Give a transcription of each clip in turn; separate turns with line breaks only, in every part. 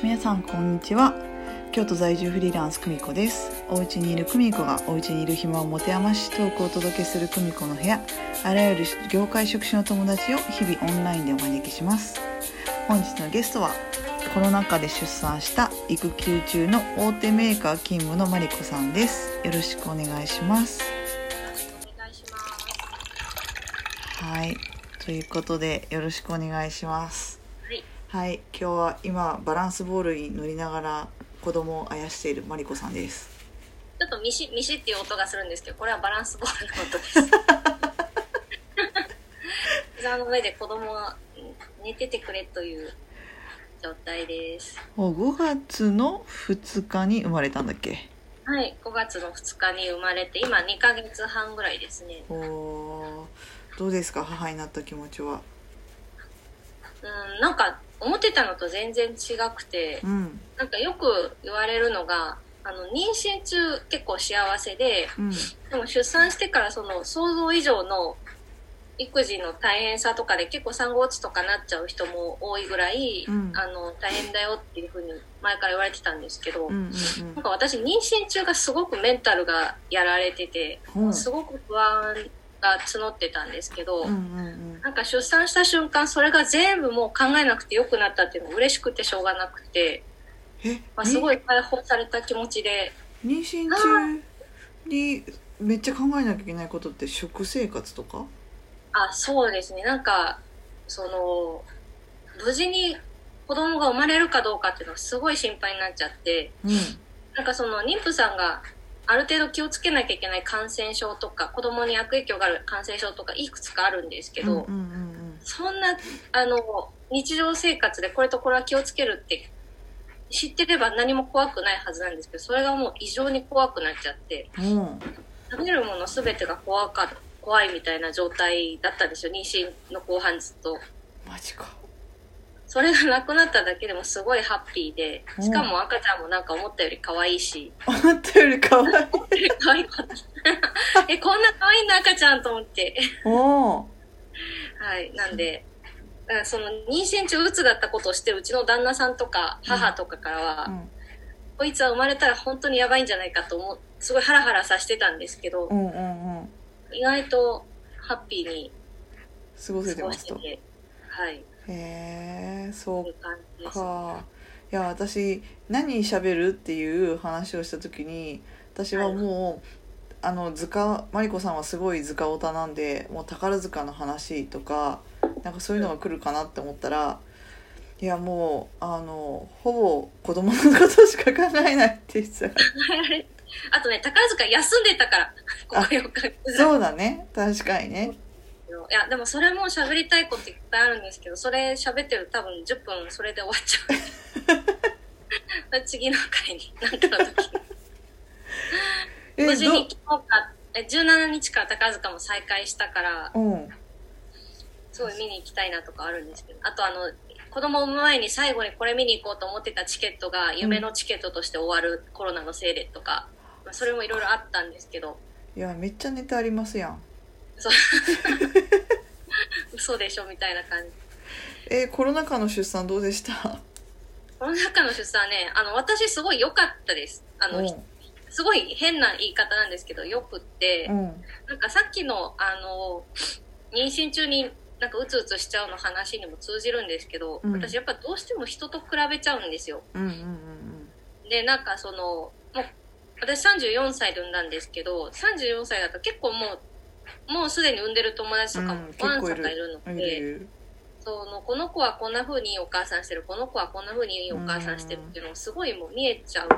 皆さんこんにちは。京都在住フリーランス久美子です。お家にいる久美子がお家にいる暇を持て余しトークをお届けする久美子の部屋。あらゆる業界職種の友達を日々オンラインでお招きします。本日のゲストはコロナ禍で出産した育休中の大手メーカー勤務のマリコさんです。よろしくお願いします。
お願いします。
はい。ということでよろしくお願いします
はい。
はい今日は今バランスボールに乗りながら子供をあやしているマリコさんです
ちょっとミシミシっていう音がするんですけど、これはバランスボールの音です。膝の上で子供はうん寝ててくれという状態です。
もう5月の2日に生まれたんだっけ？
はい。5月の2日に生まれて、今2ヶ月半ぐらいですね。
おーどうですか？母になった気持ちは
うん、なんか思ってたのと全然違くて、
うん。
なんかよく言われるのが、あの、妊娠中結構幸せで、
うん。
でも出産してからその想像以上の育児の大変さとかで結構産後落ちとかなっちゃう人も多いぐらい、
うん。
あの大変だよっていうふうに前から言われてたんですけど、
うんうん
なんか私妊娠中がすごくメンタルがやられてて、
うん
すごく不安が募ってたんですけど、
うんうん
なんか出産した瞬間それが全部もう考えなくてよくなったっていうのが嬉しくてしょうがなくて、
え？
まあ、すご
い
い解放された気持ちで。
妊娠中にめっちゃ考えなきゃいけないことって食生活とか？
あそうですね。なんかその無事に子供が生まれるかどうかっていうのはすごい心配になっちゃって
うん。
なんかその妊婦さんがある程度気をつけなきゃいけない感染症とか子供に悪影響がある感染症とかいくつかあるんですけど、
うんうんうん
そんなあの日常生活でこれとこれは気をつけるって知ってれば何も怖くないはずなんですけどそれがもう異常に怖くなっちゃって
うんうん
食べるもの全てが怖か怖いみたいな状態だったんですよ妊娠の後半ずっと。
マジか
それがなくなっただけでもすごいハッピーで
うん。
しかも赤ちゃんもなんか思ったより可愛いし。
思ったより可愛い。
可愛かったえこんな可愛いんだ赤ちゃんと思って。
おー。
はいなんでその妊娠中うつだったことをしてうちの旦那さんとか母とかからは、
うん。
こいつは生まれたら本当にやばいんじゃないかと思うすごいハラハラさせてたんですけど、
うんうんうん。
意外とハッピーに
過ごせてま
しててはい
へえそうか。いや私何喋るっていう話をした時に私はもう、あの図鑑マリコさんはすごい図鑑オタなんでもう宝塚の話とかなんかそういうのが来るかなって思ったらいやもうあのほぼ子供のことしか考えないって言ってた
あとね宝塚休んでたからここ4ヶ月
そうだね。確かにね
いやでもそれも喋りたいこといっぱいあるんですけどそれ喋ってる多分10分それで終わっちゃう。次の回になんかの時に。
え
無事に昨日か。え17日から宝塚も再開したから
どうん。
すごい見に行きたいなとかあるんですけど。あとあの子供を産む前に最後にこれ見に行こうと思ってたチケットが夢のチケットとして終わるコロナのせいでとか、まあ、それもいろいろあったんですけど。
いやめっちゃネタありますやん
そう。嘘でしょみたいな感じ。
えコロナ禍の出産どうでした？
この中の出産はねあの私すごい良かったです。あの、
うん。
すごい変な言い方なんですけどよくって、
うん。
なんかさっきのあの妊娠中になんかうつうつしちゃうの話にも通じるんですけど、
うん。
私やっぱどうしても人と比べちゃうんですよ。
うんうんうん
でなんかそのもう私34歳で産んだんですけど34歳だと結構もうもうすでに産んでる友達とかも
うん
ワンサ
結構いる。
かいるの
うん。い
で、
る
そのこの子はこんな風にいいお母さんしてるこの子はこんな風にいいお母さんしてるっていうのもすごいもう見えちゃう。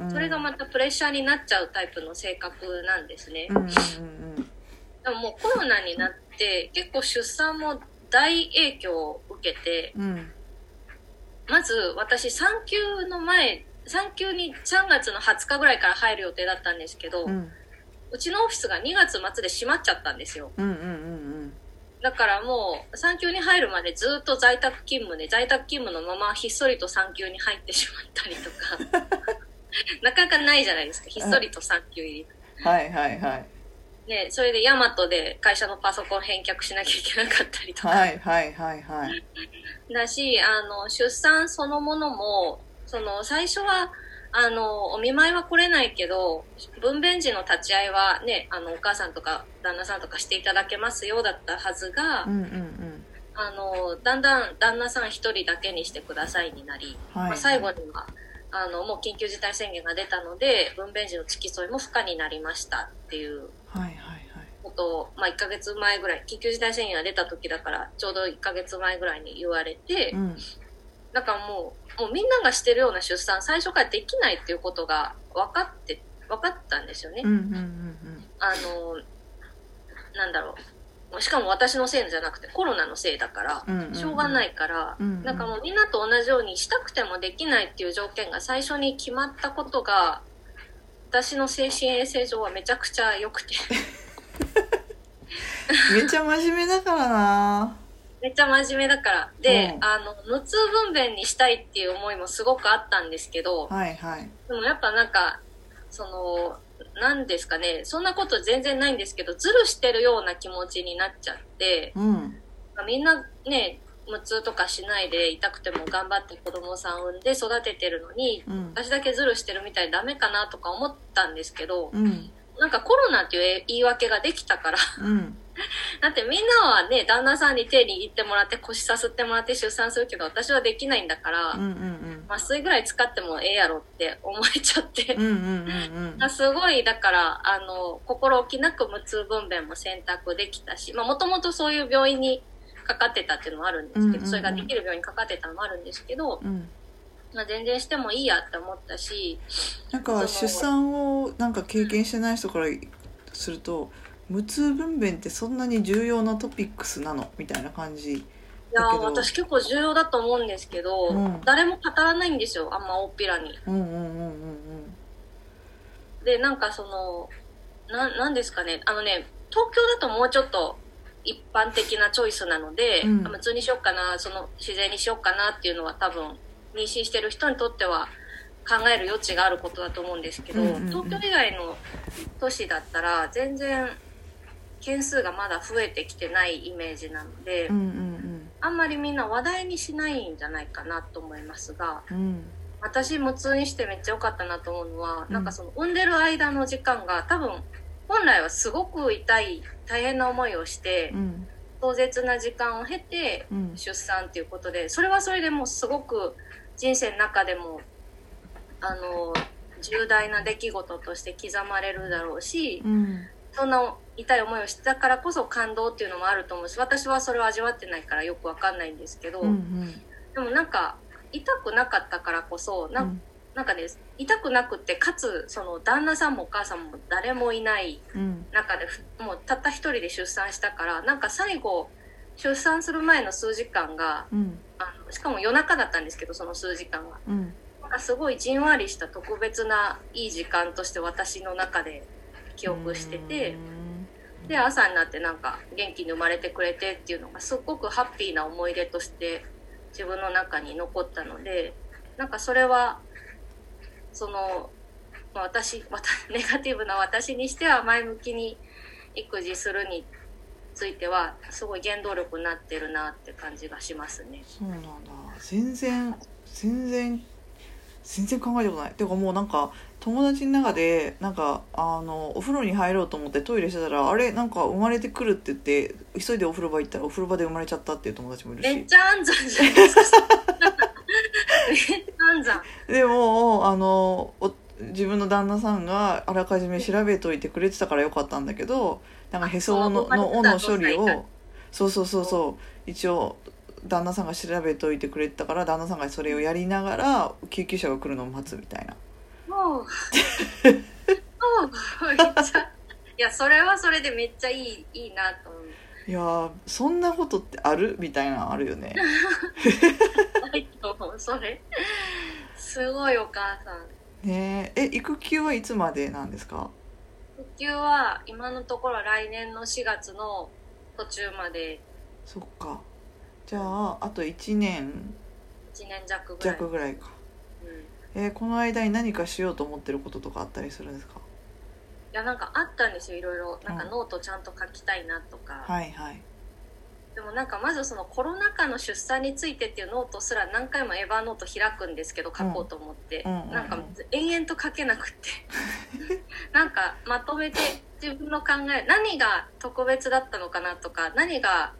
うん。
それがまたプレッシャーになっちゃうタイプの性格なんですね。
うんうんうん
でももうコロナになって結構出産も大影響を受けて
うん。うん
まず私産休の前産休に3月の20日ぐらいから入る予定だったんですけど、
う
うんちのオフィスが2月末で閉まっちゃったんですよ。
うんうんうん
だからもう産休に入るまでずっと在宅勤務で在宅勤務のままひっそりと産休に入ってしまったりとか。なかなかないじゃないですかひっそりと産休入り。
はいはいはい。
ね、それでヤマトで会社のパソコン返却しなきゃいけなかったりとか、
はいはいはいはい。
だしあの出産そのものもその最初はあのお見舞いは来れないけど分娩時の立ち会いはねあのお母さんとか旦那さんとかしていただけますよだったはずが、
うんうんうん。
あのだんだん旦那さん一人だけにしてくださいになり、
はい。
まあ、最後にはあのもう緊急事態宣言が出たので分娩時の付き添いも不可になりましたっていう
はいはいはい。
ことを、まあ、1ヶ月前ぐらい緊急事態宣言が出た時だからちょうど1ヶ月前ぐらいに言われて、
うん
だからもうもうみんながしてるような出産最初からできないっていうことが分かって分かったんですよね。
うんうんうん
あのなんだろう。しかも私のせいじゃなくてコロナのせいだから、
うんうんうん。
しょうがないから、
うんうん。
なんかもうみんなと同じようにしたくてもできないっていう条件が最初に決まったことが私の精神衛生上はめちゃくちゃ良くて。
めっちゃ真面目だからな
めっちゃ真面目だから。で、
うん。
あの無痛分娩にしたいっていう思いもすごくあったんですけど
はいはい。
でもやっぱなんかそのなんですかね。そんなこと全然ないんですけどズルしてるような気持ちになっちゃって
うん。
みんなね無痛とかしないで痛くても頑張って子供さん産んで育ててるのに
うん。
私だけズルしてるみたいでダメかなとか思ったんですけど
うん。
なんかコロナっていう言い訳ができたから
うん
だってみんなはね旦那さんに手握ってもらって腰さすってもらって出産するけど私はできないんだから、
うんうん
麻酔ぐらい使ってもええやろって思えちゃって。すごいだからあの心置きなく無痛分娩も選択できたしもともとそういう病院にかかってたっていうのもあるんですけど、
うんうんうん。
それができる病院にかかってたのもあるんですけど、
うん。
まあ、全然してもいいやって思ったし
なんか出産をなんか経験してない人からすると無痛分娩ってそんなに重要なトピックスなの？みたいな感じ。
いや私結構重要だと思うんですけど、
うん。
誰も語らないんですよあんま大っぴらに。
うんうんうんうん
でなんかそのななんですかね。あのね東京だともうちょっと一般的なチョイスなので、
うん。
あ無痛にしようかなその自然にしようかなっていうのは多分妊娠してる人にとっては考える余地があることだと思うんですけど、
うんうんうん。
東京以外の都市だったら全然件数がまだ増えてきてないイメージなので、
うんうん
あんまりみんな話題にしないんじゃないかなと思いますが
うん。うん
私無痛にしてめっちゃ良かったなと思うのは、
うん。
なんかその産んでる間の時間が多分本来はすごく痛い大変な思いをして
うん。
壮絶な時間を経て
うん。
出産っていうことでそれはそれでもうすごく人生の中でもあの重大な出来事として刻まれるだろうし
うん
そんな痛い思いをしてたからこそ感動っていうのもあると思うし私はそれを味わってないからよくわかんないんですけど、
うんうん。
でもなんか痛くなかったからこそなん。なんかね痛くなくてかつその旦那さんもお母さんも誰もいない
うん。
中でふもうたった一人で出産したからなんか最後出産する前の数時間が
うん。
あのしかも夜中だったんですけどその数時間が。
うん。
なんかすごいじんわりした特別ないい時間として私の中で記憶しててで朝になってなんか元気に生まれてくれてっていうのがすっごくハッピーな思い出として自分の中に残ったのでなんかそれはその、まあ、私また ネガティブな私にしては前向きに育児するについてはすごい原動力になってるなって感じがしますね。
そうなんだ。全然全然全然考えたことない。ていうかもうなんか友達の中でなんかあのお風呂に入ろうと思ってトイレしてたらあれ？なんか生まれてくるって言って急いでお風呂場行ったらお風呂場で生まれちゃったっていう友達もいるし。
めっちゃ安産じゃないですか。めっちゃ安産。
でもあのお自分の旦那さんがあらかじめ調べといてくれてたからよかったんだけどなんかへその
あ
の尾の処理を。そうそうそうそう。一応旦那さんが調べといてくれてたから旦那さんがそれをやりながら救急車が来るのを待つみたいな
もう、もう、めっちゃ、いや、それはそれでめっちゃいい、いいなと思う。
いやーそんなことってある？みたいなのあるよね
ないと思う、それ。すごいお母さん。
ねええ育休はいつまでなんですか？
復旧は今のところ来年の4月の途中まで
そっかじゃああと1年
1年弱ぐらい。
弱ぐらいか
うん。い
えーこの間に何かしようと思ってることとかあったりするんですか？
や、なんかあったんですよ、いろいろ。なんか
うん
ノートちゃんと書きたいなとか。
はいはい。
でもなんかまずそのコロナ禍の出産についてっていうノートすら何回も Evernote 開くんですけど書こうと思って、
うんうんうん。
なんか延々と書けなくって。なんかまとめて 自分の考え何が特別だったのかなとか何が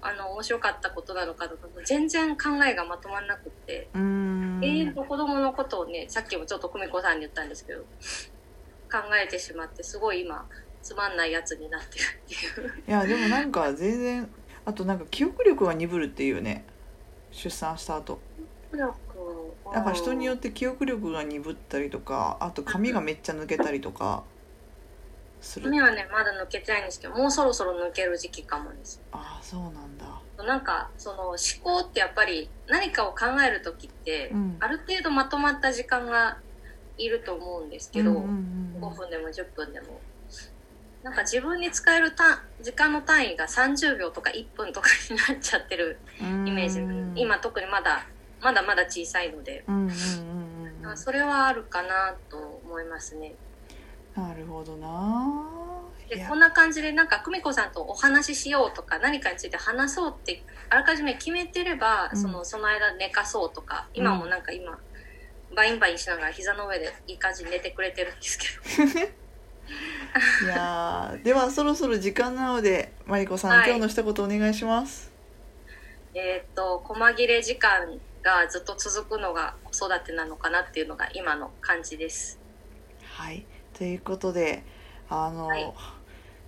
あの面白かったことなのかとか全然考えがまとまんなくって。
うーん
永遠と子供のことをねさっきもちょっと久美子さんに言ったんですけど考えてしまってすごい今つまんないやつになってるっていう。
いやでもなんか全然あとなんか記憶力が鈍るっていうね。出産した後。なんか人によって記憶力が鈍ったりとかあと髪がめっちゃ抜けたりとかする。
髪はねまだ抜けてないんですけどもうそろそろ抜ける時期かもです。
ああそうなんだ。
なんかその思考ってやっぱり何かを考える時って、
うん。
ある程度まとまった時間がいると思うんですけど、
うんうんうん
5分でも10分でも。なんか自分に使える単時間の単位が30秒とか1分とかになっちゃってる
うん。
イメージ、
うん
今特にまだまだまだ小さいので、
うんうんうんうんうん。
それはあるかなと思いますね
なるほどな。
でこんな感じでなんか久美子さんとお話ししようとか何かについて話そうってあらかじめ決めてれば、
うん。
そのその間寝かそうとか今もなんか今、バインバインしながら膝の上でいい感じに寝てくれてるんですけど。
いやーではそろそろ時間なのでマリコさん、
はい。
今日の一言お願いします。
えっと細切れ時間がずっと続くのが子育てなのかなっていうのが今の感じです。
はいということであの、
はい。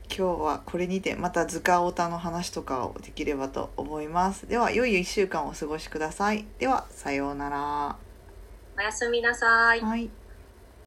今日はこれにてまた図鑑オタの話とかをできればと思います。では良い1週間をお過ごしください。ではさようなら。
おやすみなさい。
はい